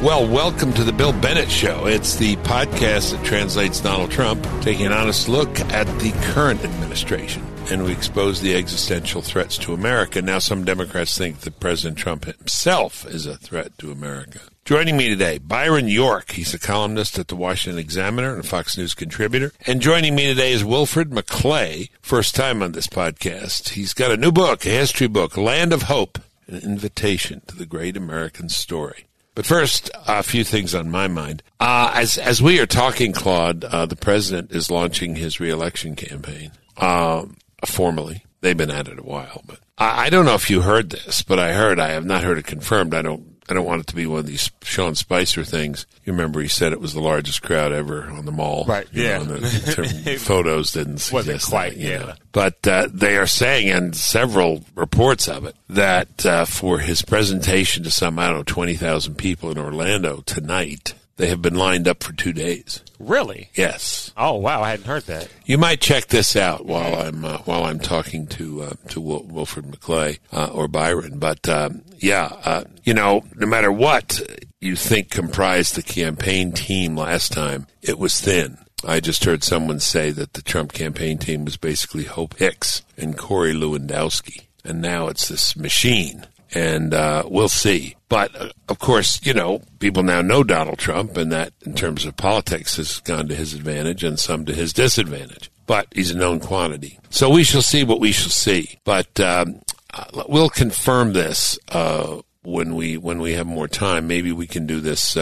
Well, welcome to the Bill Bennett Show. It's the podcast that translates Donald Trump, taking an honest look at the current administration. And we expose the existential threats to America. Now, some Democrats think that President Trump himself is a threat to America. Joining me today, Byron York. He's a columnist at the Washington Examiner and a Fox News contributor. And joining me today is Wilfred McClay, first time on this podcast. He's got a new book, a history book, Land of Hope, an invitation to the great American story. But first, a few things on my mind. Uh, as as we are talking, Claude, uh, the president is launching his reelection campaign um, formally. They've been at it a while, but I, I don't know if you heard this, but I heard. I have not heard it confirmed. I don't I don't want it to be one of these Sean Spicer things. You remember he said it was the largest crowd ever on the mall. Right. Yeah. Know, the photos didn't suggest Wasn't quite. That, yeah. Know. But uh, they are saying, and several reports of it, that uh, for his presentation to some, I don't know, 20,000 people in Orlando tonight, they have been lined up for two days. Really? Yes. Oh wow, I hadn't heard that. You might check this out while I'm uh, while I'm talking to uh, to Wil- Wilfred McClay uh, or Byron. But um, yeah, uh, you know, no matter what you think comprised the campaign team last time, it was thin. I just heard someone say that the Trump campaign team was basically Hope Hicks and Corey Lewandowski, and now it's this machine and uh, we'll see. But uh, of course, you know, people now know Donald Trump, and that in terms of politics has gone to his advantage and some to his disadvantage. But he's a known quantity. So we shall see what we shall see. But um, uh, we'll confirm this uh, when we when we have more time. Maybe we can do this.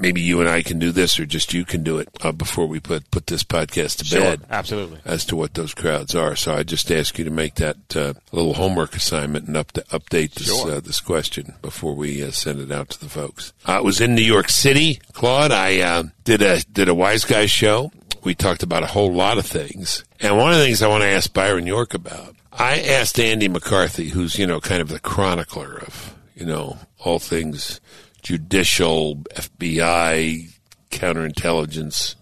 Maybe you and I can do this, or just you can do it uh, before we put put this podcast to Sure, bed. absolutely. As to what those crowds are, so I just ask you to make that uh, little homework assignment and up update this Sure. uh, this question before we uh, send it out to the folks. Uh, I was in New York City, Claude. I uh, did a did a Wise Guy show. We talked about a whole lot of things, and one of the things I want to ask Byron York about. I asked Andy McCarthy, who's you know kind of the chronicler of you know all things judicial, FBI, counterintelligence.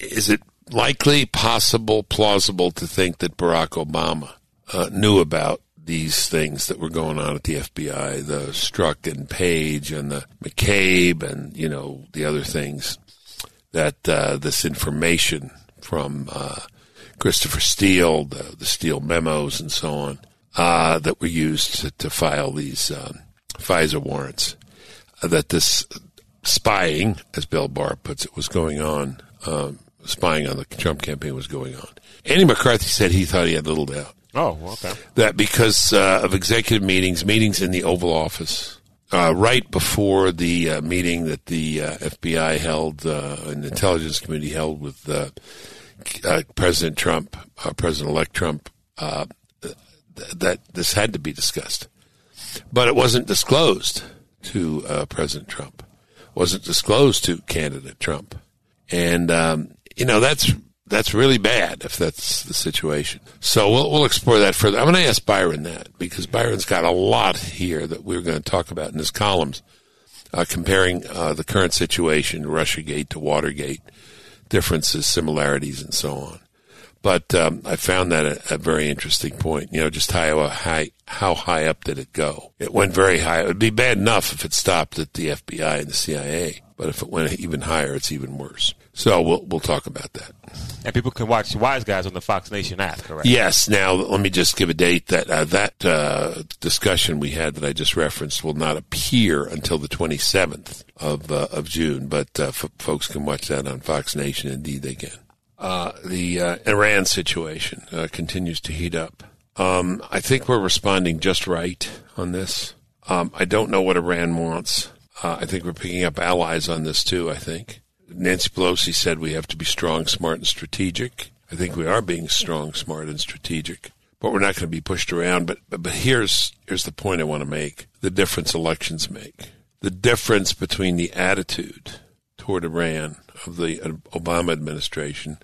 Is it likely, possible, plausible to think that Barack Obama uh, knew about these things that were going on at the FBI, the Strzok and Page and the McCabe and, you know, the other things that uh, this information from uh, Christopher Steele, the, the Steele memos and so on, uh, that were used to, to file these um, FISA warrants, that this spying, as Bill Barr puts it, was going on, um, spying on the Trump campaign was going on. Andy McCarthy said he thought he had little doubt Oh, okay. that because uh, of executive meetings, meetings in the Oval Office, uh, right before the uh, meeting that the uh, FBI held uh, and the Intelligence Committee held with uh, uh, President Trump, uh, President-elect Trump, uh, th- that this had to be discussed, but it wasn't disclosed to uh, President Trump, wasn't disclosed to candidate Trump, and um, you know that's that's really bad if that's the situation. So we'll we'll explore that further. I'm going to ask Byron that because Byron's got a lot here that we're going to talk about in his columns, uh, comparing uh, the current situation, RussiaGate to Watergate, differences, similarities, and so on. But um, I found that a, a very interesting point. You know, just how high how high up did it go? It went very high. It would be bad enough if it stopped at the FBI and the CIA, but if it went even higher, it's even worse. So we'll we'll talk about that. And people can watch Wise Guys on the Fox Nation app, correct? Yes. Now let me just give a date that uh, that uh, discussion we had that I just referenced will not appear until the 27th of uh, of June, but uh, f- folks can watch that on Fox Nation. Indeed, they can. Uh, the uh, Iran situation uh, continues to heat up. Um, I think we're responding just right on this. Um, I don't know what Iran wants. Uh, I think we're picking up allies on this too. I think Nancy Pelosi said we have to be strong, smart, and strategic. I think we are being strong, smart, and strategic, but we're not going to be pushed around. But, but but here's here's the point I want to make: the difference elections make, the difference between the attitude toward Iran of the Obama administration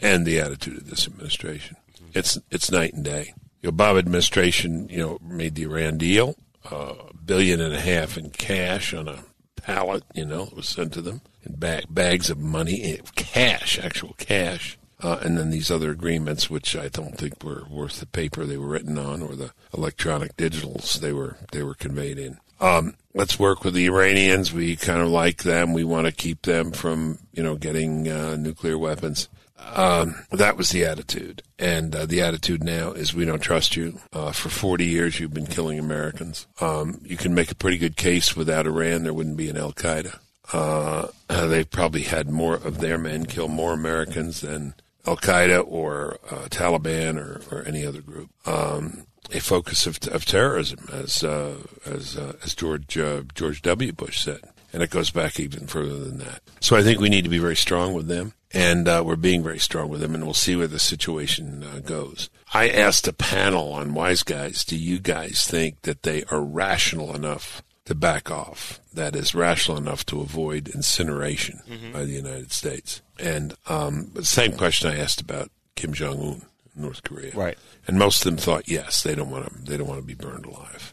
and the attitude of this administration. It's it's night and day. The Obama administration, you know, made the Iran deal, uh, a billion and a half in cash on a pallet, you know, it was sent to them in bag, bags of money, eh, cash, actual cash. Uh, and then these other agreements, which I don't think were worth the paper they were written on or the electronic digitals they were they were conveyed in. Um, let's work with the Iranians. We kind of like them. We want to keep them from, you know, getting uh, nuclear weapons. Um, that was the attitude. And uh, the attitude now is we don't trust you. Uh, for 40 years, you've been killing Americans. Um, you can make a pretty good case without Iran, there wouldn't be an Al Qaeda. Uh, they probably had more of their men kill more Americans than Al Qaeda or uh, Taliban or, or, any other group. Um, a focus of, of terrorism, as uh, as uh, as George uh, George W. Bush said, and it goes back even further than that. So I think we need to be very strong with them, and uh, we're being very strong with them, and we'll see where the situation uh, goes. I asked a panel on Wise Guys, do you guys think that they are rational enough to back off? That is rational enough to avoid incineration mm-hmm. by the United States. And um, the same question I asked about Kim Jong Un. North Korea. Right. And most of them thought, yes, they don't want to, they don't want to be burned alive.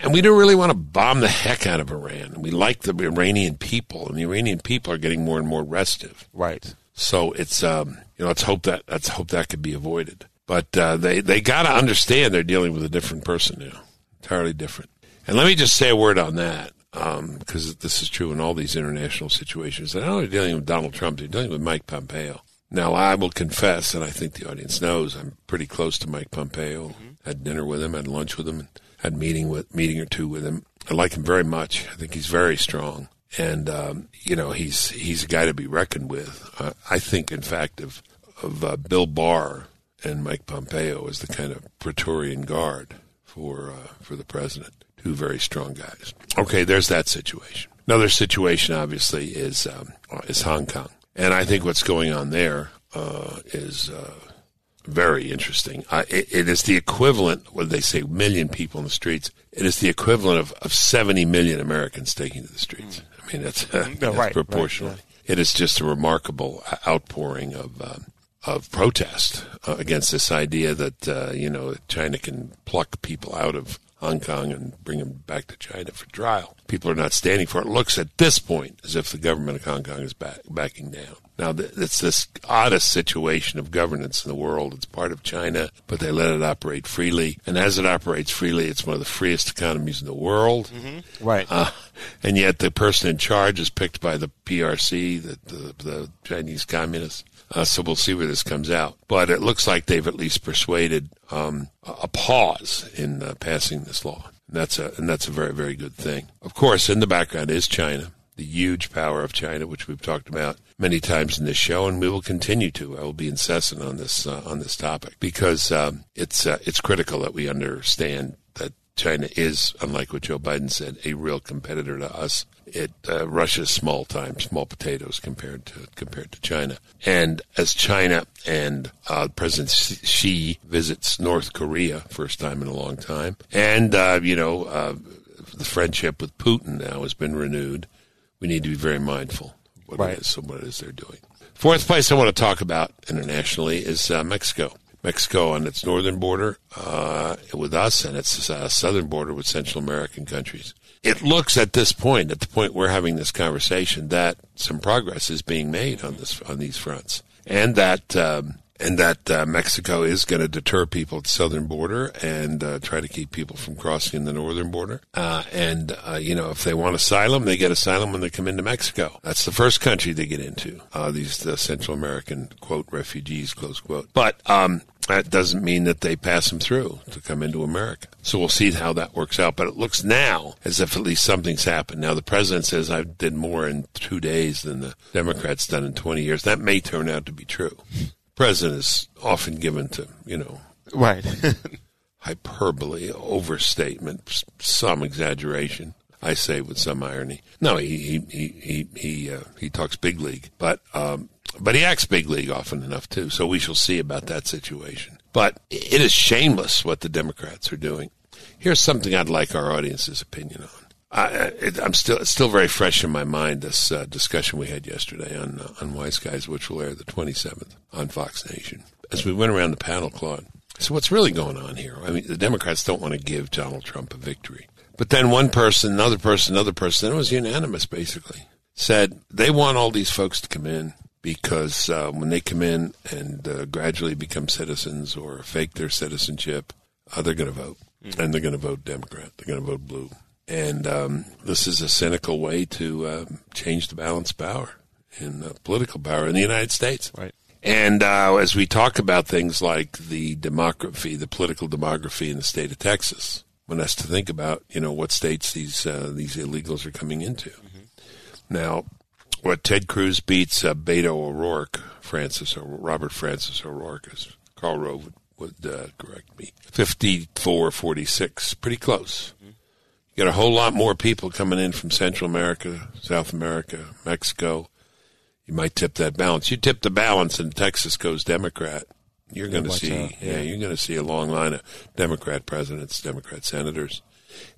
And we don't really want to bomb the heck out of Iran. We like the Iranian people, and the Iranian people are getting more and more restive. Right. So it's, um, you know, let's hope that, let's hope that could be avoided. But uh, they, they got to understand they're dealing with a different person now, entirely different. And let me just say a word on that, because um, this is true in all these international situations. They're not only dealing with Donald Trump, they're dealing with Mike Pompeo. Now, I will confess, and I think the audience knows, I'm pretty close to Mike Pompeo. Mm-hmm. Had dinner with him, had lunch with him, had meeting with meeting or two with him. I like him very much. I think he's very strong, and um, you know he's he's a guy to be reckoned with. Uh, I think, in fact, of of uh, Bill Barr and Mike Pompeo as the kind of Praetorian Guard for uh, for the president. Two very strong guys. Okay, there's that situation. Another situation, obviously, is um, is Hong Kong. And I think what's going on there uh, is uh, very interesting. Uh, it, it is the equivalent, what they say, million people in the streets. It is the equivalent of, of 70 million Americans taking to the streets. I mean, that's, uh, no, that's right, proportionally. Right, yeah. It is just a remarkable outpouring of um, of protest uh, against this idea that uh, you know China can pluck people out of Hong Kong and bring them back to China for trial. People are not standing for it. It looks at this point as if the government of Hong Kong is back, backing down. Now, it's this oddest situation of governance in the world. It's part of China, but they let it operate freely. And as it operates freely, it's one of the freest economies in the world. Mm-hmm. Right. Uh, and yet the person in charge is picked by the PRC, the, the, the Chinese communists. Uh, so we'll see where this comes out. But it looks like they've at least persuaded um, a pause in uh, passing this law. And that's a and that's a very very good thing. Of course, in the background is China, the huge power of China, which we've talked about many times in this show, and we will continue to. I will be incessant on this uh, on this topic because um, it's uh, it's critical that we understand that China is, unlike what Joe Biden said, a real competitor to us it uh, Russia's small time, small potatoes compared to compared to China. And as China and uh, President Xi visits North Korea, first time in a long time, and uh, you know uh, the friendship with Putin now has been renewed. We need to be very mindful what right. it is, what it is they're doing. Fourth place I want to talk about internationally is uh, Mexico. Mexico on its northern border uh, with us and its uh, southern border with Central American countries it looks at this point, at the point we're having this conversation, that some progress is being made on this on these fronts, and that um, and that uh, Mexico is going to deter people at the southern border and uh, try to keep people from crossing the northern border. Uh, and uh, you know, if they want asylum, they get asylum when they come into Mexico. That's the first country they get into. Uh, these the Central American quote refugees close quote. But um, that doesn't mean that they pass them through to come into America. So we'll see how that works out. But it looks now as if at least something's happened. Now the president says "I've did more in two days than the Democrats done in 20 years. That may turn out to be true. President is often given to, you know, right. hyperbole, overstatement, some exaggeration. I say with some irony. No, he he he he uh, he talks big league, but um, but he acts big league often enough too. So we shall see about that situation. But it is shameless what the Democrats are doing. Here's something I'd like our audience's opinion on. I, am still it's still very fresh in my mind. This uh, discussion we had yesterday on uh, on Wise Guys, which will air the 27th on Fox Nation. As we went around the panel, Claude. So what's really going on here? I mean, the Democrats don't want to give Donald Trump a victory, but then one person, another person, another person, it was unanimous basically, said they want all these folks to come in because uh, when they come in and uh, gradually become citizens or fake their citizenship, uh, they're going to vote. Mm-hmm. And they're going to vote Democrat. They're going to vote blue. And um, this is a cynical way to uh, change the balance of power in uh, political power in the United States. Right. And uh, as we talk about things like the demography, the political demography in the state of Texas, one has to think about, you know, what states these uh, these illegals are coming into. Mm-hmm. Now, what Ted Cruz beats uh, Beto O'Rourke, Francis or Robert Francis O'Rourke, as Karl Rove would, would uh, correct me, 54-46, pretty close. You got a whole lot more people coming in from Central America, South America, Mexico, you might tip that balance. You tip the balance, and Texas goes Democrat. You're going to see, yeah. yeah. you're going to see a long line of Democrat presidents, Democrat senators,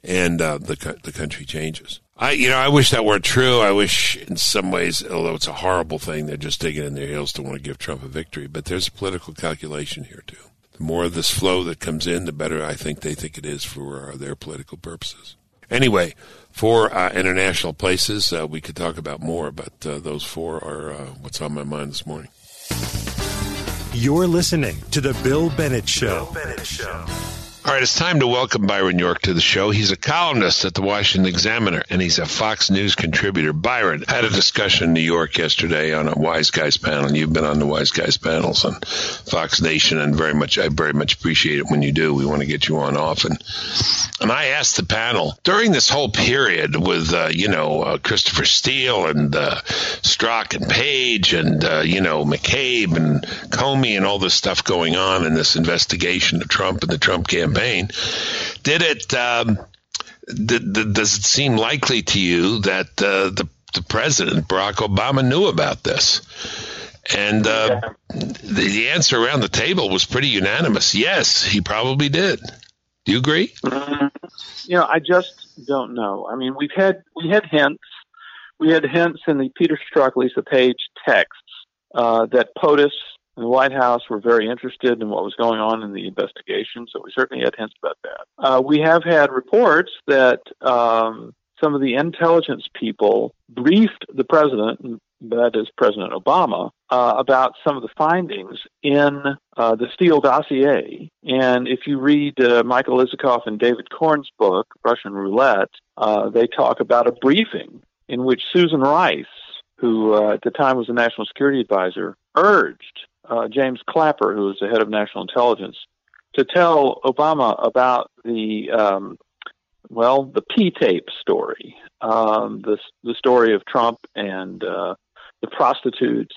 and uh, the the country changes. I, you know, I wish that weren't true. I wish, in some ways, although it's a horrible thing, they're just digging in their heels to want to give Trump a victory. But there's a political calculation here too. The more of this flow that comes in, the better I think they think it is for uh, their political purposes. Anyway, four uh, international places. Uh, we could talk about more, but uh, those four are uh, what's on my mind this morning. You're listening to the Bill Bennett Show. Bill Bennett Show. All right, it's time to welcome Byron York to the show. He's a columnist at the Washington Examiner, and he's a Fox News contributor. Byron had a discussion in New York yesterday on a Wise Guys panel. You've been on the Wise Guys panels on Fox Nation, and very much I very much appreciate it when you do. We want to get you on often. And I asked the panel during this whole period with uh, you know uh, Christopher Steele and uh, Strzok and Page and uh, you know McCabe and Comey and all this stuff going on in this investigation of Trump and the Trump campaign campaign. Did it? Um, did, did, does it seem likely to you that uh, the the president Barack Obama knew about this? And uh, the, answer around the table was pretty unanimous. Yes, he probably did. Do you agree? Mm-hmm. You know, I just don't know. I mean, we've had we had hints. We had hints in the Peter Strzok, Lisa Page texts uh, that POTUS the White House were very interested in what was going on in the investigation, so we certainly had hints about that. Uh, we have had reports that um, some of the intelligence people briefed the president, that is President Obama, uh, about some of the findings in uh, the Steele dossier. And if you read uh, Michael Isikoff and David Corn's book, Russian Roulette, uh, they talk about a briefing in which Susan Rice, who uh, at the time was the national security advisor, urged uh, James Clapper, who was the head of national intelligence, to tell Obama about the um, well, the P tape story, um, the the story of Trump and uh, the prostitutes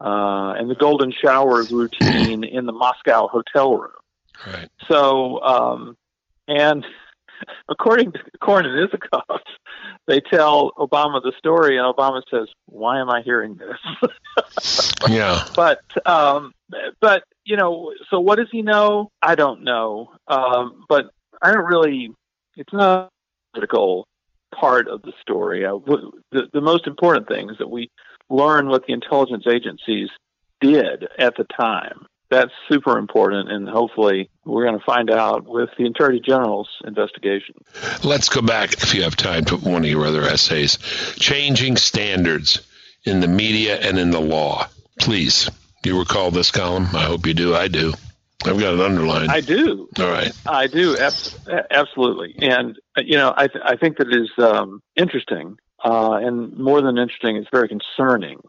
uh, and the golden shower routine in the Moscow hotel room. Right. So, um, and according to Corn and Isikoff, they tell Obama the story, and Obama says, "Why am I hearing this?" yeah. But um, but you know, so what does he know? I don't know. Um, but I don't really. It's not a critical part of the story. Uh, the, the most important thing is that we learn what the intelligence agencies did at the time that's super important, and hopefully we're going to find out with the Attorney General's investigation. Let's go back, if you have time, to one of your other essays, changing standards in the media and in the law. Please, you recall this column? I hope you do. I do. I've got it underlined. I do. All right. I do. Absolutely. And, you know, I, th- I think that is um, interesting. Uh, and more than interesting, it's very concerning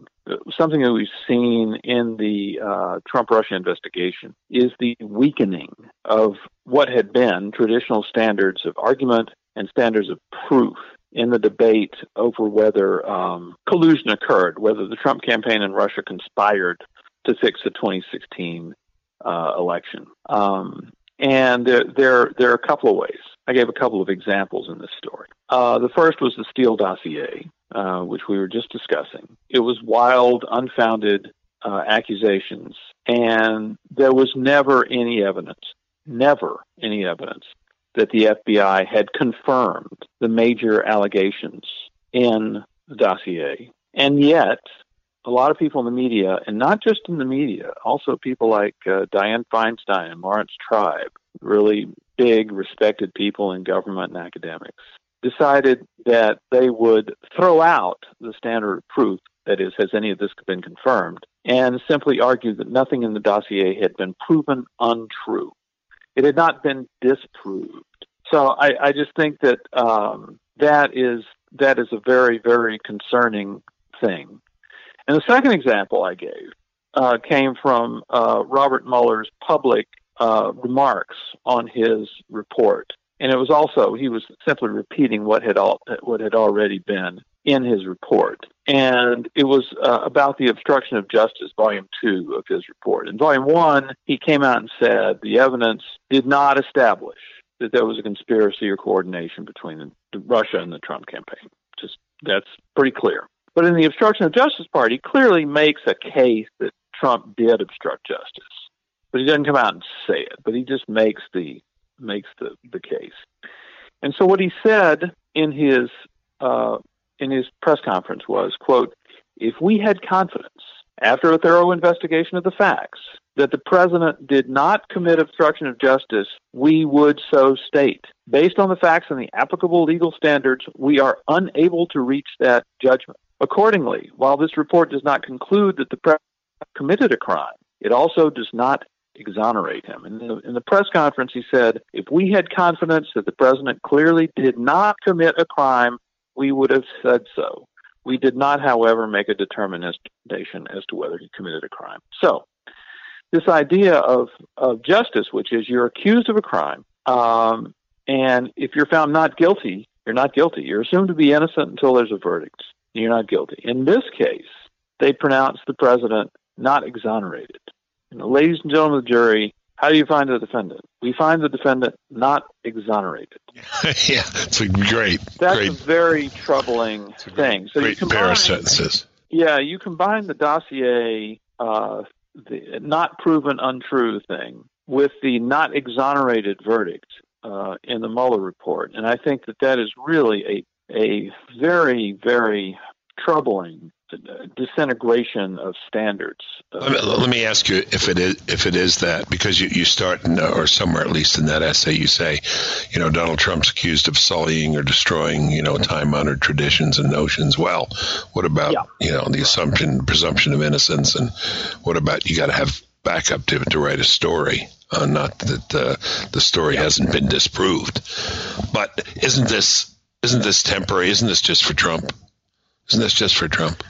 something that we've seen in the uh, Trump Russia investigation is the weakening of what had been traditional standards of argument and standards of proof in the debate over whether um, collusion occurred, whether the Trump campaign and Russia conspired to fix the 2016 uh, election. Um, and there, there, there are a couple of ways. I gave a couple of examples in this story. Uh, the first was the Steele dossier, uh, which we were just discussing. It was wild, unfounded uh, accusations, and there was never any evidence, never any evidence that the FBI had confirmed the major allegations in the dossier. And yet, a lot of people in the media, and not just in the media, also people like uh, Dianne Feinstein and Laurence Tribe, really big, respected people in government and academics, decided that they would throw out the standard of proof, that is, has any of this been confirmed, and simply argue that nothing in the dossier had been proven untrue. It had not been disproved. So I, I just think that um, that is that is a very very concerning thing. And the second example I gave uh, came from uh, Robert Mueller's public uh, remarks on his report, and it was also he was simply repeating what had all, what had already been in his report, and it was uh, about the obstruction of justice, volume two of his report. In volume one, he came out and said the evidence did not establish that there was a conspiracy or coordination between the, Russia and the Trump campaign. Just that's pretty clear. But in the obstruction of justice part, he clearly makes a case that Trump did obstruct justice, but he doesn't come out and say it. But he just makes the makes the the case. And so what he said in his uh, in his press conference was, "quote If we had confidence after a thorough investigation of the facts that the president did not commit obstruction of justice, we would so state. Based on the facts and the applicable legal standards, we are unable to reach that judgment. Accordingly, while this report does not conclude that the president committed a crime, it also does not exonerate him. In the, in the press conference, he said, if we had confidence that the president clearly did not commit a crime, we would have said so. We did not, however, make a determination as to whether he committed a crime. So, this idea of, of justice, which is you're accused of a crime, um, and if you're found not guilty, you're not guilty. You're assumed to be innocent until there's a verdict. You're not guilty. In this case, they pronounced the president not exonerated. And ladies and gentlemen of the jury, how do you find the defendant? We find the defendant not exonerated. yeah, it's a great, That's great, a very troubling thing. So great combine, pair of sentences. yeah, you combine the dossier, uh, the not proven untrue thing, with the not exonerated verdict uh, in the Mueller report, and I think that that is really a a very very troubling disintegration of standards. Let me, let me ask you if it is if it is that because you, you start in, or somewhere at least in that essay you say, you know, Donald Trump's accused of sullying or destroying you know time honored traditions and notions. Well, what about Yeah. you know the assumption presumption of innocence and what about you got to have backup to to write a story. Uh, not that uh, the story hasn't been disproved, but isn't this isn't this temporary? Isn't this just for Trump? Isn't this just for Trump?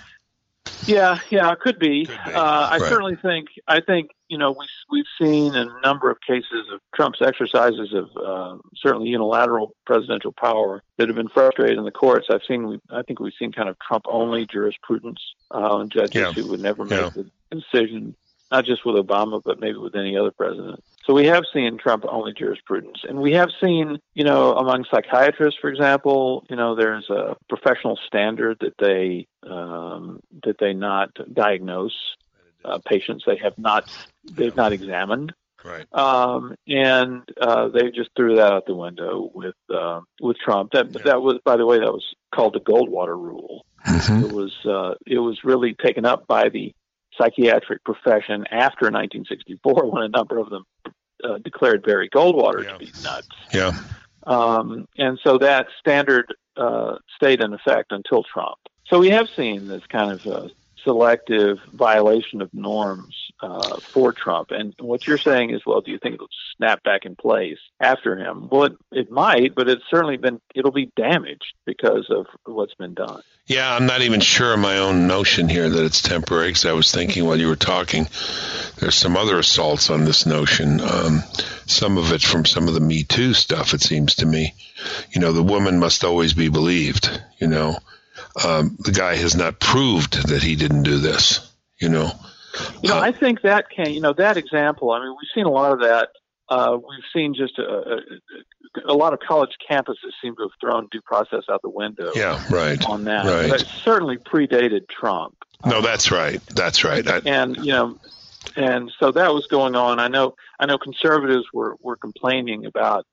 Yeah, yeah, it could be. Could be. Uh, I Right. certainly think. I think you know we we've seen a number of cases of Trump's exercises of uh, certainly unilateral presidential power that have been frustrated in the courts. I've seen. We, I think we've seen kind of Trump only jurisprudence uh, on judges Yeah. who would never Yeah. make the decision, not just with Obama, but maybe with any other president. So we have seen Trump only jurisprudence, and we have seen, you know, among psychiatrists, for example, you know, there's a professional standard that they um, that they not diagnose uh, patients they have not they've not examined, Right. um, and uh, they just threw that out the window with uh, with Trump. That that was, by the way, that was called the Goldwater Rule. Mhm. It was uh, it was really taken up by the psychiatric profession after 1964 when a number of them uh, declared Barry Goldwater Yeah. to be nuts. Yeah. Um, and so that standard uh, stayed in effect until Trump. So we have seen this kind of uh, selective violation of norms uh, for Trump. And what you're saying is, well, do you think it'll snap back in place after him? Well, it, might, but it's certainly been it'll be damaged because of what's been done. Yeah, I'm not even sure of my own notion here that it's temporary because I was thinking while you were talking, there's some other assaults on this notion. Um, some of it from some of the Me Too stuff, it seems to me. You know, the woman must always be believed, you know. Um, the guy has not proved that he didn't do this, you know. You know, I think that can, you know, that example. I mean, we've seen a lot of that. Uh, we've seen just a, a, a lot of college campuses seem to have thrown due process out the window Yeah, right. on that. Right. But it certainly predated Trump. No, that's right. That's right. I, and you know, and so that was going on. I know, I know, conservatives were were complaining about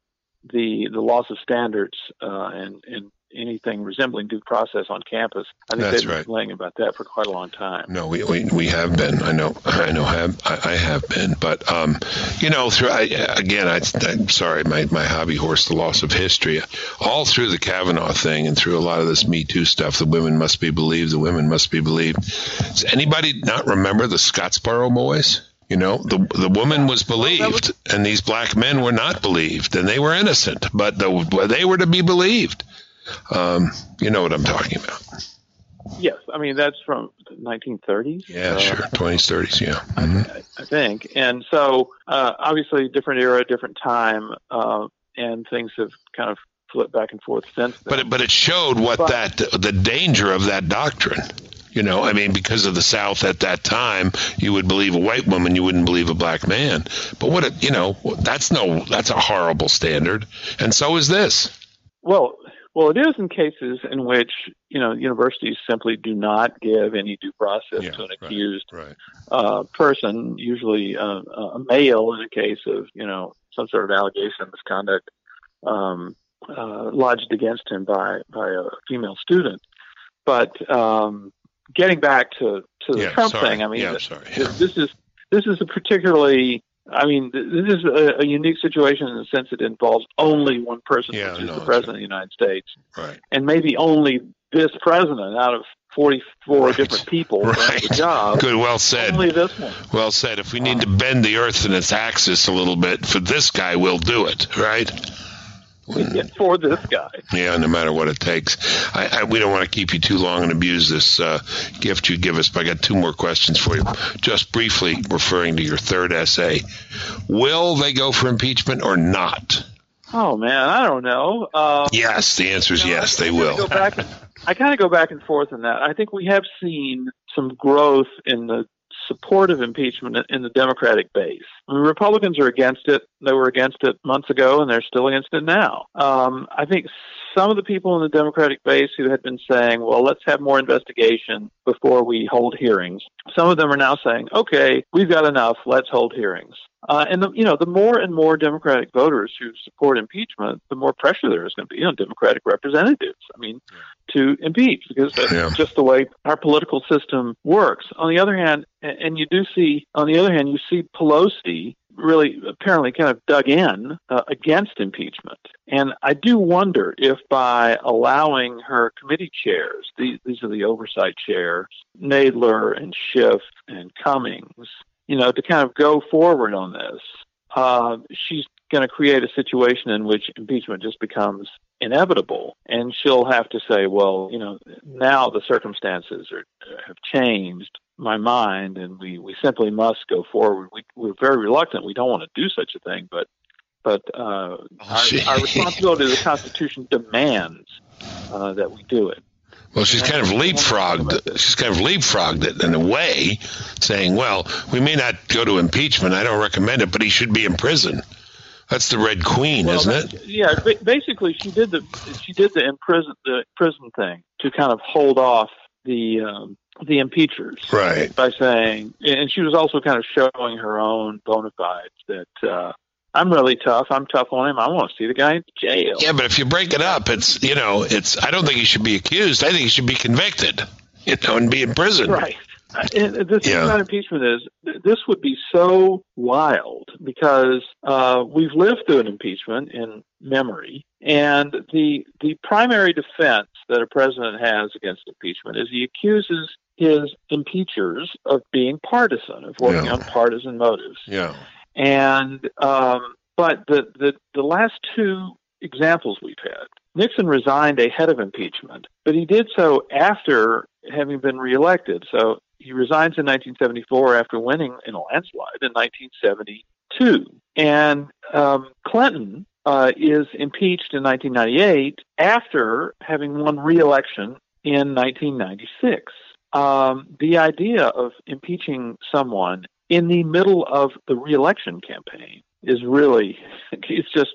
the the loss of standards uh, and and anything resembling due process on campus. I think That's they've been right. complaining about that for quite a long time. No, we, we we have been. I know. I know. Have I, I have been. But um, you know, through I, again, I, I'm sorry, my my hobby horse, the loss of history. All through the Kavanaugh thing and through a lot of this Me Too stuff, the women must be believed. The women must be believed. Does anybody not remember the Scottsboro boys? You know, the the woman was believed, and these black men were not believed, and they were innocent, but the, they were to be believed. Um, you know what I'm talking about? Yes, I mean that's from the 1930s. Yeah, Uh, sure, 20s, 30s. Yeah. Mhm. I, I think. And so, uh, obviously, different era, different time, uh, and things have kind of flipped back and forth since then. But it, but it showed what But- that the danger of that doctrine. You know, I mean, because of the South at that time, you would believe a white woman, you wouldn't believe a black man. But what, it, you know, that's no, that's a horrible standard, and so is this. well, well, it is in cases in which you know universities simply do not give any due process Yeah, to an accused Right. uh, person, usually uh, a male in a case of you know some sort of allegation of misconduct um, uh, lodged against him by by a female student. But um, getting back to to the Yeah. Trump sorry. thing, I mean, yeah. th- this, this is this is a particularly I mean, this is a, a unique situation in the sense it involves only one person, Yeah, which is no, the president of the United States, Right. and maybe only this president out of 44 Right. different people Right. the job. Good. Well said. Only this one. Well said. If we need to bend the Earth in its axis a little bit for this guy, we'll do it. Right. for this guy. Yeah, no matter what it takes. I, I, we don't want to keep you too long and abuse this uh, gift you give us, but I got two more questions for you. Just briefly referring to your third essay. Will they go for impeachment or not? Oh man, I don't know. Uh, Yes, the answer is you know, yes, they will. Go back and, I kind of go back and forth on that. I think we have seen some growth in the support of impeachment in the Democratic base. I mean, Republicans are against it. They were against it months ago, and they're still against it now. Um, I think some of the people in the Democratic base who had been saying, "Well, let's have more investigation before we hold hearings," some of them are now saying, "Okay, we've got enough. Let's hold hearings." Uh, and the, you know, the more and more Democratic voters who support impeachment, the more pressure there is going to be on Democratic representatives. I mean, to impeach because that's Yeah. just the way our political system works. On the other hand, and and you do see, on the other hand, you see Pelosi really apparently kind of dug in uh, against impeachment. And I do wonder if by allowing her committee chairs, these, these are the oversight chairs, Nadler and Schiff and Cummings, you know, to kind of go forward on this, uh, she's going to create a situation in which impeachment just becomes inevitable, and she'll have to say, "Well, you know, now the circumstances are, have changed my mind, and we, we simply must go forward. We, we're very reluctant. We don't want to do such a thing, but but uh, our, our responsibility to the Constitution demands uh, that we do it." Well, she's kind of leapfrogged. She's kind of leapfrogged it in a way, saying, "Well, we may not go to impeachment. I don't recommend it, but he should be in prison." That's the Red Queen, Well, isn't it? Yeah, basically, she did the she did the imprison the prison thing to kind of hold off the um, the impeachers Right. by saying, and she was also kind of showing her own bona fides that uh, I'm really tough. I'm tough on him. I want to see the guy in jail. Yeah, but if you break it up, it's you know, it's. I don't think he should be accused. I think he should be convicted. You know, and be in prison. Right. And the thing Yeah. about impeachment is this would be so wild because uh, we've lived through an impeachment in memory, and the the primary defense that a president has against impeachment is he accuses his impeachers of being partisan, of working Yeah. on partisan motives. Yeah. And um, but the, the the last two examples we've had, Nixon resigned ahead of impeachment, but he did so after having been reelected. So he resigns in 1974 after winning in a landslide in 1972, and um, Clinton uh, is impeached in 1998 after having won reelection in 1996. Um, the idea of impeaching someone in the middle of the reelection campaign is really it's just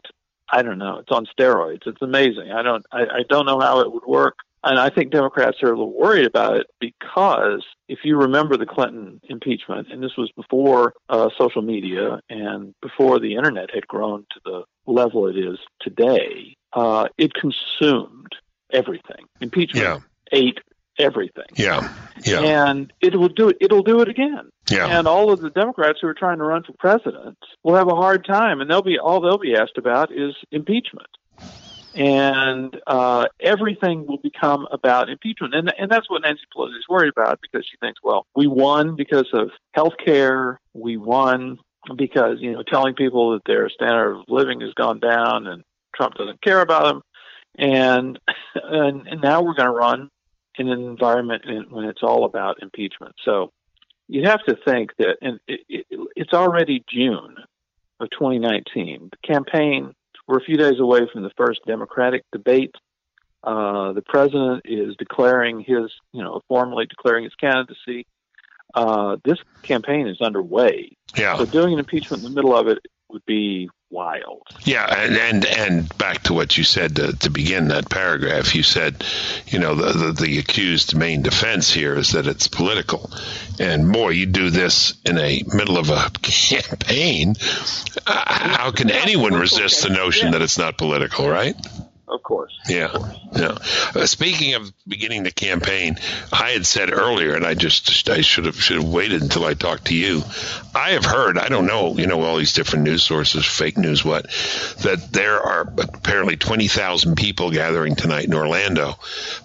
I don't know it's on steroids. It's amazing. I don't I, I don't know how it would work. And I think Democrats are a little worried about it because if you remember the Clinton impeachment and this was before uh, social media and before the internet had grown to the level it is today uh, it consumed everything. Impeachment Yeah. ate everything Yeah. Yeah. and it will do it. It'll do it again. Yeah. And all of the Democrats who are trying to run for president will have a hard time, and they'll be all they'll be asked about is impeachment. and uh, everything will become about impeachment. And and that's what Nancy Pelosi is worried about because she thinks, well, we won because of health care, we won because you know telling people that their standard of living has gone down and Trump doesn't care about them, and and, and now we're going to run in an environment when it's all about impeachment. So you'd have to think that, and it, it, it's already June of 2019. The campaign, we're a few days away from the first Democratic debate. Uh, the president is declaring his, you know, formally declaring his candidacy. Uh, this campaign is underway. Yeah. So doing an impeachment in the middle of it would be wild. Yeah, and and, and back to what you said to, to begin that paragraph, you said, you know, the, the, the accused main defense here is that it's political, and boy, you do this in a middle of a campaign. Uh, how can anyone resist the notion that it's not political, right? Of course. Yeah, yeah. Uh, speaking of beginning the campaign, I had said earlier, and I just I should have should have waited until I talked to you. I have heard, I don't know, you know, all these different news sources, fake news, what, that there are apparently twenty thousand people gathering tonight in Orlando,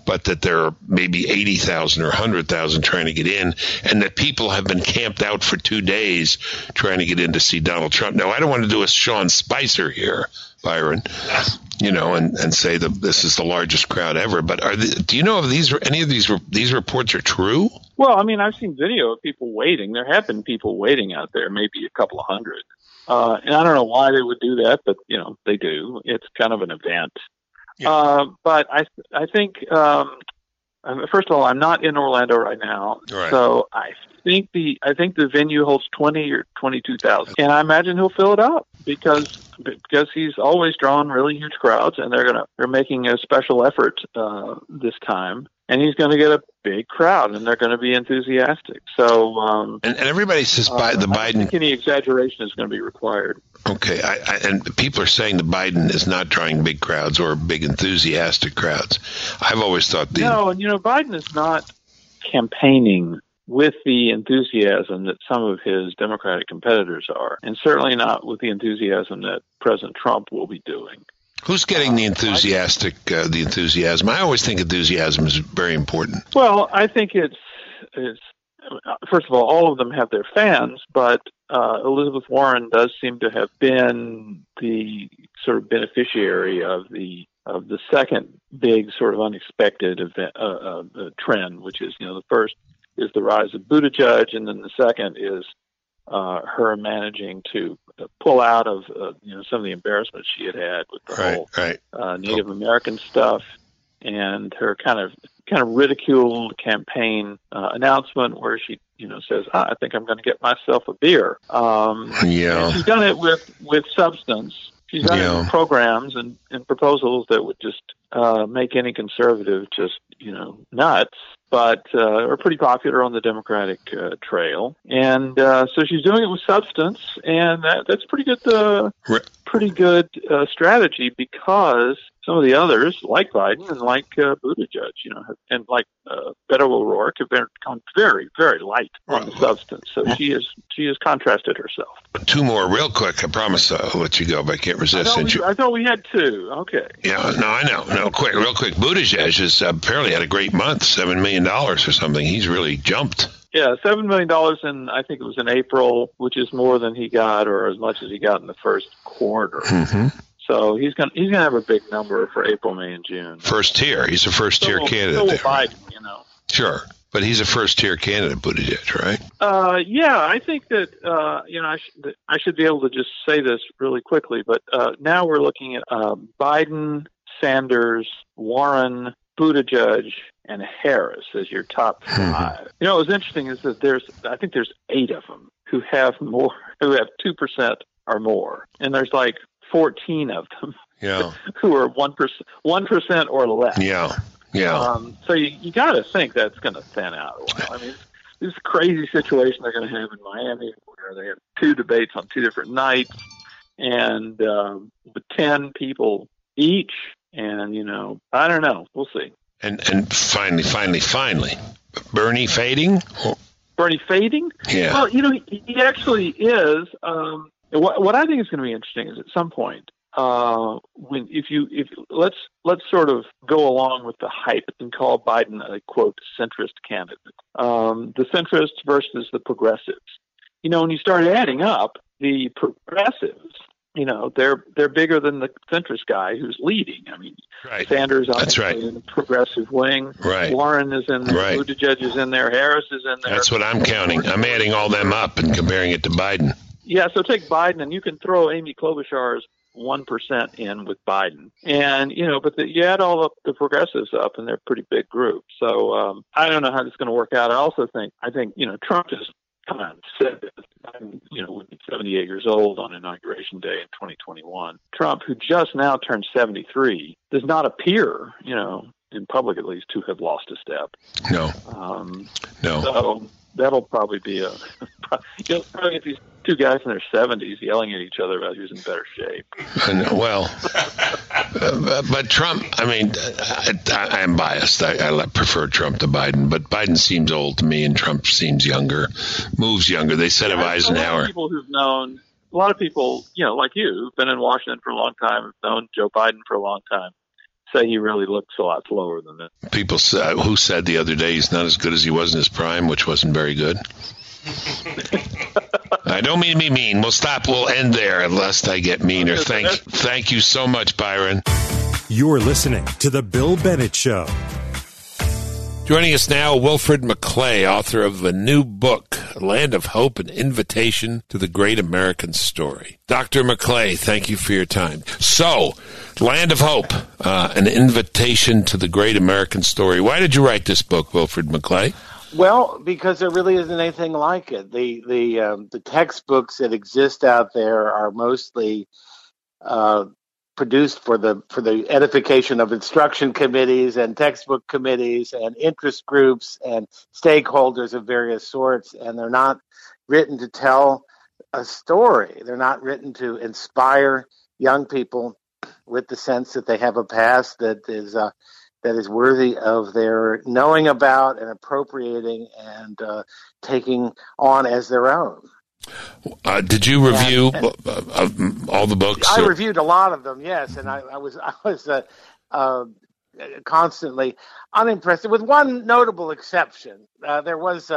but that there are maybe eighty thousand or hundred thousand trying to get in, and that people have been camped out for two days trying to get in to see Donald Trump. Now, I don't want to do a Sean Spicer here. Byron, you know, and, and say that this is the largest crowd ever. But are the, do you know if these any of these these reports are true? Well, I mean, I've seen video of people waiting. There have been people waiting out there, maybe a couple of hundred. Uh, and I don't know why they would do that, but you know, they do. It's kind of an event. Yeah. Uh, but I I think um, first of all, I'm not in Orlando right now, Right. so I think the I think the venue holds twenty or twenty two thousand, and I imagine he'll fill it up because because he's always drawn really huge crowds, and they're gonna they're making a special effort uh, this time, and he's going to get a big crowd, and they're going to be enthusiastic. So. Um, And, and everybody says uh, the I don't Biden. think any exaggeration is going to be required. Okay, I, I, and people are saying that Biden is not drawing big crowds or big enthusiastic crowds. I've always thought the No, and you know, Biden is not campaigning with the enthusiasm that some of his Democratic competitors are, and certainly not with the enthusiasm that President Trump will be doing. who's getting the enthusiastic uh, the enthusiasm. I always think enthusiasm is very important. Well, I think it's it's first of all, all of them have their fans, but uh, Elizabeth Warren does seem to have been the sort of beneficiary of the of the second big sort of unexpected event uh, uh, uh, trend, which is you know the first is the rise of Buttigieg, and then the second is uh, her managing to pull out of uh, you know some of the embarrassments she had had with the Right, whole right. uh, Native American stuff and her kind of kind of ridiculed campaign uh, announcement where she you know says ah, I think I'm going to get myself a beer. Um, Yeah. she's done it with with substance. She's done it with programs and, and proposals that would just uh, make any conservative just you know nuts. But uh, are pretty popular on the Democratic uh, trail, and uh, so she's doing it with substance, and that, that's pretty good. Uh, pretty good uh, strategy because some of the others, like Biden and like uh, Buttigieg, you know, and like uh, Beto O'Rourke, have been gone very, very light on the substance. So she has she has contrasted herself. Two more, real quick. I promise I'll let you go, but I can't I resist. thought, we, you, I thought we had two. Okay. yeah, no, I know. No, quick, real quick. Buttigieg has uh, apparently had a great month, seven million dollars or something. He's really jumped. Yeah, seven million dollars in I think it was in April, which is more than he got, or as much as he got in the first quarter. hmm So he's gonna he's gonna have a big number for April, May, and June. First tier. He's a first tier So will- so candidate. will there. Biden, you know. Sure, but he's a first tier candidate, Buttigieg, right? Uh, yeah, I think that uh, you know I, sh- I should be able to just say this really quickly, but uh, now we're looking at uh, Biden, Sanders, Warren, Buttigieg, and Harris as your top 5 You know, what's interesting is that there's I think there's eight of them who have more who have two percent or more, and there's like fourteen of them Yeah, who are one percent one percent or less. yeah, yeah. Um, so you, you got to think that's going to thin out a while. I mean, this crazy situation they're going to have in Miami where they have two debates on two different nights and um, with 10 people each. And, you know, I don't know. We'll see. And and finally, finally, finally, Bernie fading. Bernie fading? Yeah, Well, you know, he, he actually is. Um, what, what I think is going to be interesting is at some point, uh, when if you if let's let's sort of go along with the hype and call Biden a quote centrist candidate. Um, the centrists versus the progressives. You know, when you start adding up the progressives, you know they're they're bigger than the centrist guy who's leading. I mean, Right. Sanders obviously right. in the progressive wing. Right. Warren is in there. Right. Buttigieg is in there. Harris is in there. That's what I'm counting. I'm adding all them up and comparing it to Biden. Yeah, so take Biden, and you can throw Amy Klobuchar's one percent in with Biden, and you know, but the, you add all of the progressives up, and they're a pretty big group. So um, I don't know how this is going to work out. I also think I think you know Trump just kind of said this. I'm, you know, would be 78 years old on inauguration day in 2021. Trump, who just now turned 73, does not appear, you know, in public at least, to have lost a step. No, Um, no. so that'll probably be a. You'll probably get these two guys in their seventies yelling at each other about who's in better shape. Well, uh, but Trump, I mean, I, I, I'm biased. I, I prefer Trump to Biden, but Biden seems old to me and Trump seems younger, moves younger. They said of A lot Eisenhower. of people who've known, a lot of people, you know, like you, who've been in Washington for a long time, have known Joe Biden for a long time, say he really looks a lot slower than that. People said, who said the other day he's not as good as he was in his prime, which wasn't very good. I don't mean to be mean. We'll stop. We'll end there, unless I get meaner. Thank, thank you so much, Byron. You're listening to The Bill Bennett Show. Joining us now, Wilfred McClay, author of the new book, Land of Hope, an invitation to the great American story. Dr. McClay, thank you for your time. So, Land of Hope, uh, an invitation to the great American story. Why did you write this book, Wilfred McClay? Well, because there really isn't anything like it. The the um, the textbooks that exist out there are mostly uh, produced for the for the edification of instruction committees and textbook committees and interest groups and stakeholders of various sorts, and they're not written to tell a story. They're not written to inspire young people with the sense that they have a past that is uh, that is worthy of their knowing about and appropriating and uh, taking on as their own. Uh, did you review uh, uh, all the books? I reviewed a lot of them, yes, and I, I was I was uh, uh, constantly unimpressed, with one notable exception. Uh, there was a,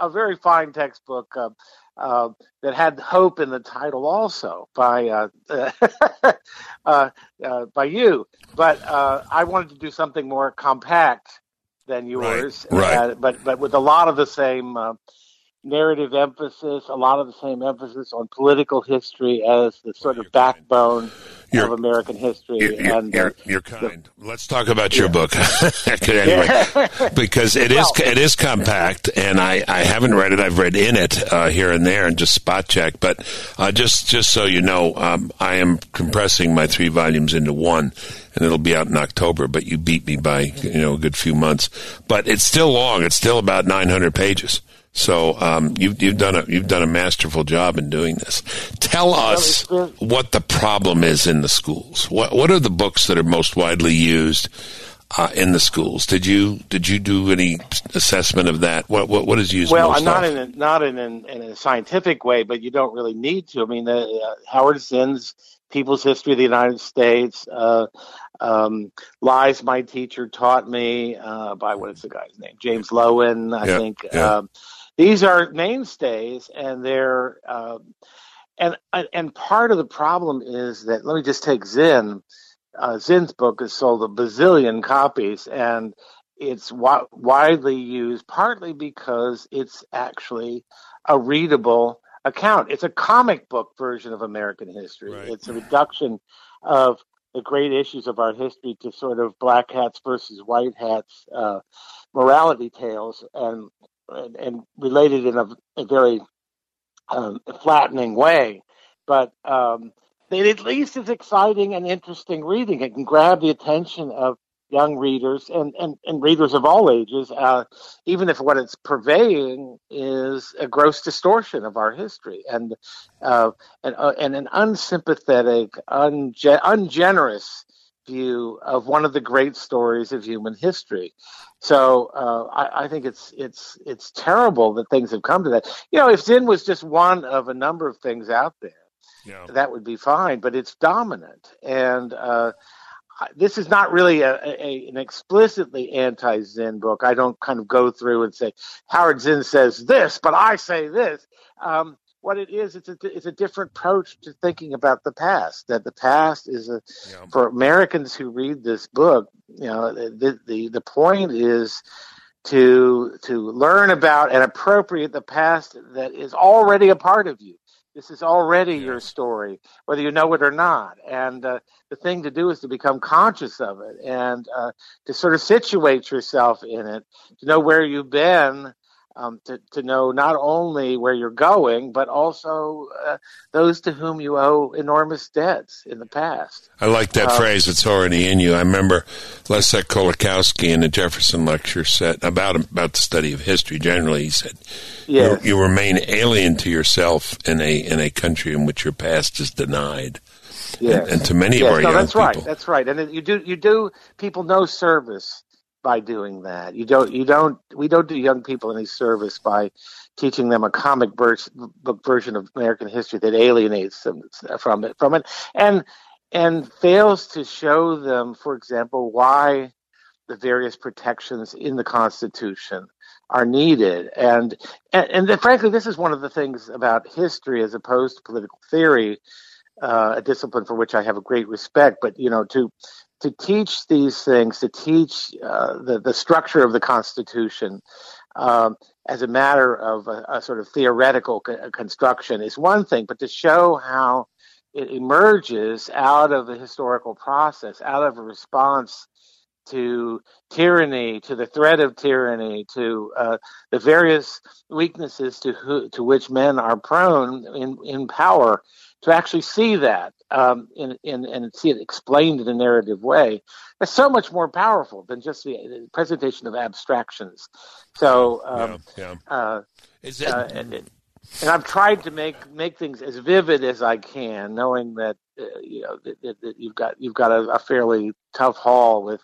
a, a very fine textbook. Uh, uh, that had hope in the title also by uh, uh, uh, by you, but uh, I wanted to do something more compact than yours, right. Uh, but but with a lot of the same uh, narrative emphasis, a lot of the same emphasis on political history as the sort of backbone You're- of American history. You're, and you're, you're kind. Let's talk about your book anyway, because it is Well- it is compact, and I, I haven't read it. I've read in it uh, here and there and just spot check. But uh, just just so you know, um, I am compressing my three volumes into one, and it'll be out in October. But you beat me by you know a good few months. But it's still long. It's still about nine hundred pages. So um, you've you've done a you've done a masterful job in doing this. Tell us what the problem is in the schools. What what are the books that are most widely used uh, in the schools? Did you did you do any assessment of that? What what what is used well, not in a, not in, an, in a scientific way, but you don't really need to. I mean, the, uh, Howard Zinn's People's History of the United States, uh, um, Lies My Teacher Taught Me uh, by what is the guy's name? James Loewen, I Yeah, think. yeah. Um, these are mainstays, and they're um, and and part of the problem is that let me just take Zinn. Uh, Zinn's book has sold a bazillion copies, and it's wi- widely used partly because it's actually a readable account. It's a comic book version of American history. Right. It's a reduction of the great issues of our history to sort of black hats versus white hats uh, morality tales, and and, and related in a, a very um, flattening way. But um, it at least is exciting and interesting reading. It can grab the attention of young readers and, and, and readers of all ages, uh, even if what it's purveying is a gross distortion of our history and uh, and, uh, and an unsympathetic, unge- ungenerous view of one of the great stories of human history. So uh, I, I think it's it's it's terrible that things have come to that. You know, if Zinn was just one of a number of things out there, Yeah. that would be fine. But it's dominant, and uh, this is not really a, a an explicitly anti-Zinn book. I don't kind of go through and say Howard Zinn says this, but I say this. Um, what it is, it's a, it's a different approach to thinking about the past. That the past is a Yeah. for Americans who read this book, you know, the the, the point is to to learn about and appropriate the past that is already a part of you. This is already your story, whether you know it or not. And uh, the thing to do is to become conscious of it and uh, to sort of situate yourself in it, to know where you've been, um, to, to know not only where you're going, but also uh, those to whom you owe enormous debts in the past. I like that Uh, phrase. It's already in you. I remember Leszek Kolakowski in a Jefferson lecture said about about the study of history. Generally, he said, Yes. you, "You remain alien to yourself in a in a country in which your past is denied." Yes. And, and to many yes, of our no, young that's people, right. That's right. And you do you do people no service by doing that. You don't you don't we don't do young people any service by teaching them a comic book version of American history that alienates them from it from it and and fails to show them, for example, why the various protections in the Constitution are needed. And and, and frankly, this is one of the things about history as opposed to political theory, uh, a discipline for which I have a great respect. But you know, to to teach these things, to teach uh, the the structure of the Constitution. Um, as a matter of a, a sort of theoretical co- construction is one thing, but to show how it emerges out of the historical process, out of a response to tyranny, to the threat of tyranny, to uh, the various weaknesses to who, to which men are prone in, in power, to actually see that um, in, in, and see it explained in a narrative way, that's so much more powerful than just the, presentation of abstractions. So, um, yeah, yeah. uh, Is it, uh, and, and I've tried to make make things as vivid as I can, knowing that uh, you know that, that, that you've got you've got a, a fairly tough haul with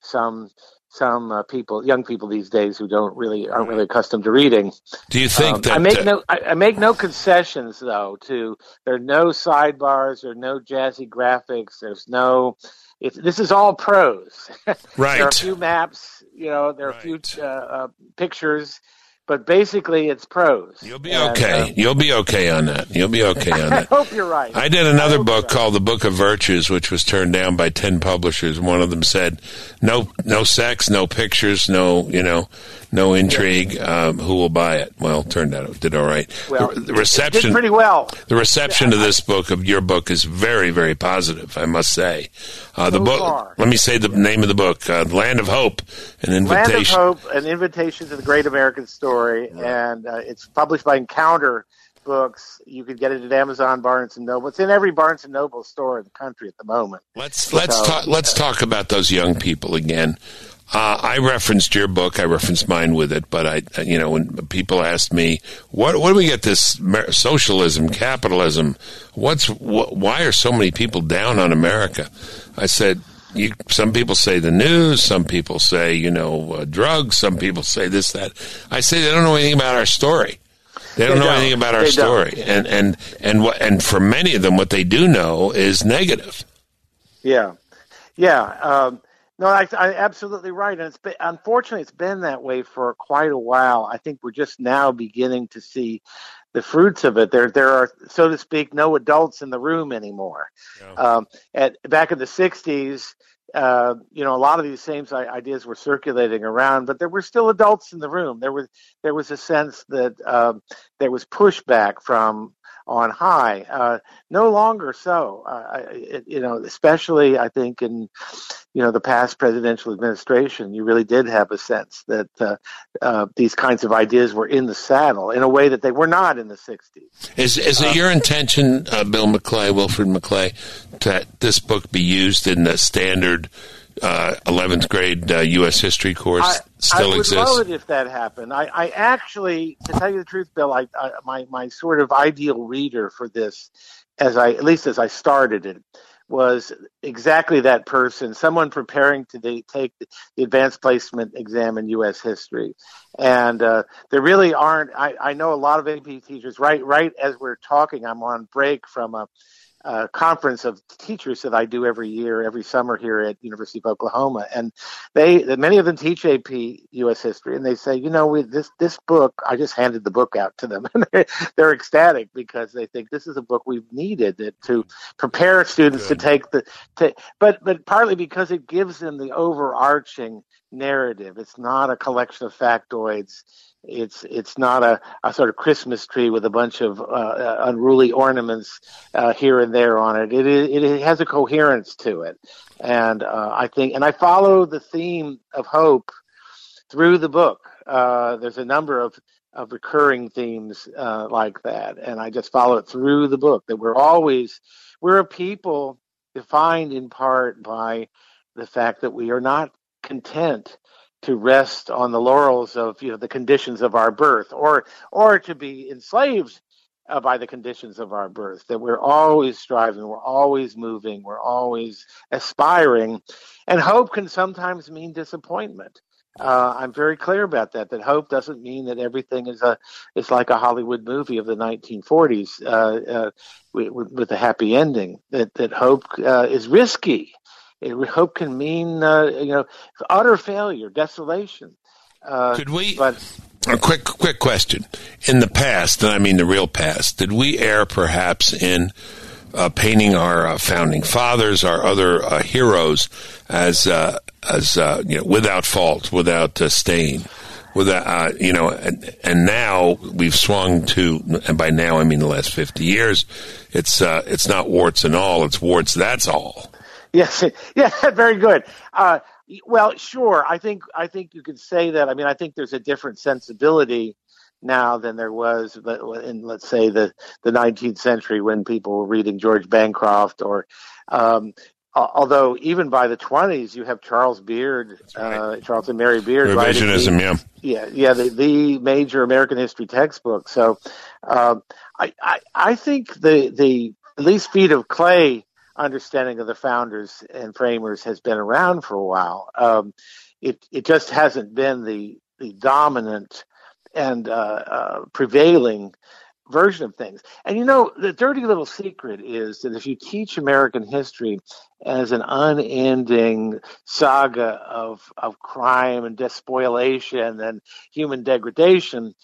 some some uh, people, young people these days who don't really aren't really accustomed to reading. do you think Um, that I make uh, no I, I make no concessions though. To there are no sidebars, there are no jazzy graphics, there's no. It's, this is all prose. right? There are a few maps, you know, there are a few uh, uh, pictures, but basically it's prose. You'll be And, okay. uh, You'll be okay on that. You'll be okay on that. I hope you're right. I did another hope book so. called The Book of Virtues, which was turned down by ten publishers. One of them said, "No, no sex, no pictures, no, you know, no intrigue. Um, who will buy it?" Well, turned out it did all right. well, the, the it did reception, pretty well. the reception to this book of your book is very, very positive. I must say. Uh, the So book. far. Let me say the name of the book: uh, "Land of Hope," an invitation. Land of. Hope, an invitation to the great American story, and uh, it's published by Encounter Books. You could get it at Amazon, Barnes and Noble. It's in every Barnes and Noble store in the country at the moment. Let's let's So- talk let's talk about those young people again. Uh, I referenced your book. I referenced mine with it, but I, you know, when people asked me, "What? What do we get this socialism, capitalism? What's? Wh- why are so many people down on America?" I said, you, "Some people say the news. Some people say, you know, uh, drugs. Some people say this, that." I say they don't know anything about our story. They don't They know don't. anything about our They don't. story, and and and what? And for many of them, what they do know is negative. Yeah, yeah. Um, no, I, I absolutely right, and it's been, unfortunately it's been that way for quite a while. I think we're just now beginning to see the fruits of it. There, there are, so to speak, no adults in the room anymore. Um, at back in the '60s, uh, you know, a lot of these same ideas were circulating around, but there were still adults in the room. There was there was a sense that um, there was pushback from on high. Uh, no longer so. Uh, it, you know, especially I think in you know the past presidential administration, you really did have a sense that uh, uh, these kinds of ideas were in the saddle in a way that they were not in the '60s. Is is it your intention, uh, Bill McClay, Wilfred McClay, that this book be used in the standard uh, eleventh grade uh, U.S. history course? I, still I would exists. love it if that happened. I, I actually, to tell you the truth, Bill, I, I my my sort of ideal reader for this, as I at least as I started it, was exactly that person, someone preparing to de- take the advanced placement exam in U.S. history. And uh, there really aren't. I, I know a lot of AP teachers. Right, right as we're talking, I'm on break from a uh, conference of teachers that I do every year, every summer here at University of Oklahoma, and they many of them teach AP U.S. history, and they say, you know, we, this this book, I just handed the book out to them, and they're, they're ecstatic because they think this is a book we've needed to prepare students Good. to take the, to, but but partly because it gives them the overarching narrative. It's not a collection of factoids it's it's not a, a sort of Christmas tree with a bunch of uh, uh, unruly ornaments uh, here and there on it. It, it. it has a coherence to it, and uh, I think and I follow the theme of hope through the book. Uh, there's a number of of recurring themes uh, like that, and I just follow it through the book. That we're always we're a people defined in part by the fact that we are not content to rest on the laurels of you know the conditions of our birth or or to be enslaved uh, by the conditions of our birth that we're always striving we're always moving we're always aspiring and hope can sometimes mean disappointment uh, I'm very clear about that. That hope doesn't mean that everything is a is like a Hollywood movie of the 1940s uh, uh, with, with, a happy ending. That that hope uh, is risky hope can mean uh, you know utter failure, desolation. Uh, Could we? But, a quick, quick question. In the past, and I mean the real past, did we err perhaps in uh, painting our uh, founding fathers, our other uh, heroes, as uh, as you know, without fault, without stain? Without, you know, and, and, now we've swung to, and by now I mean the last fifty years. It's it's not warts and all; it's warts. That's all. Yes, yeah, very good. Uh, well, sure. I think I think you could say that. I mean, I think there's a different sensibility now than there was in, let's say, the the 19th century when people were reading George Bancroft or. Um, although even by the 20s, you have Charles Beard, right. uh, Charles and Mary Beard, revisionism, the, yeah, yeah, yeah, the, the major American history textbook. So, um, I, I, I think the the at least feet of clay understanding of the founders and framers has been around for a while. Um, it it just hasn't been the the dominant and uh, uh, prevailing version of things. And you know, the dirty little secret is that if you teach American history as an unending saga of of crime and despoliation and human degradation,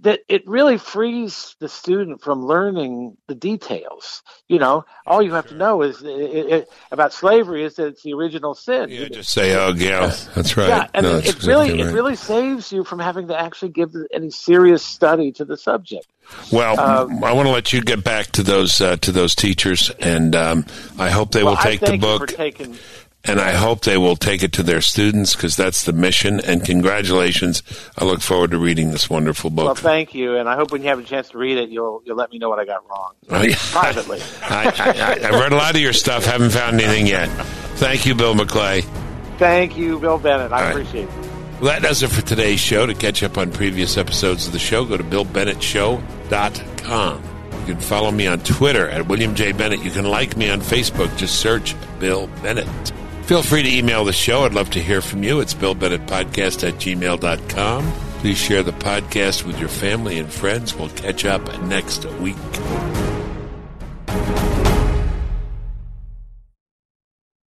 that it really frees the student from learning the details. You know, all you have sure. to know is it, it, about slavery is that it's the original sin. Yeah, just say, "Oh, yeah, that's right." Yeah, and no, it, it really right. it really saves you from having to actually give any serious study to the subject. Well, um, I want to let you get back to those uh, to those teachers, and um, I hope they well, will take the book. And I hope they will take it to their students because that's the mission. And congratulations! I look forward to reading this wonderful book. Well, thank you, and I hope when you have a chance to read it, you'll you'll let me know what I got wrong oh, privately. I, I, I, read a lot of your stuff. Haven't found anything yet. Thank you, Bill McClay. Thank you, Bill Bennett. I appreciate it. Well, that does it for today's show. To catch up on previous episodes of the show, go to BillBennettShow.com. You can follow me on Twitter at William J. Bennett. You can like me on Facebook. Just search Bill Bennett. Feel free to email the show. I'd love to hear from you. It's BillBennettPodcast at gmail.com. Please share the podcast with your family and friends. We'll catch up next week.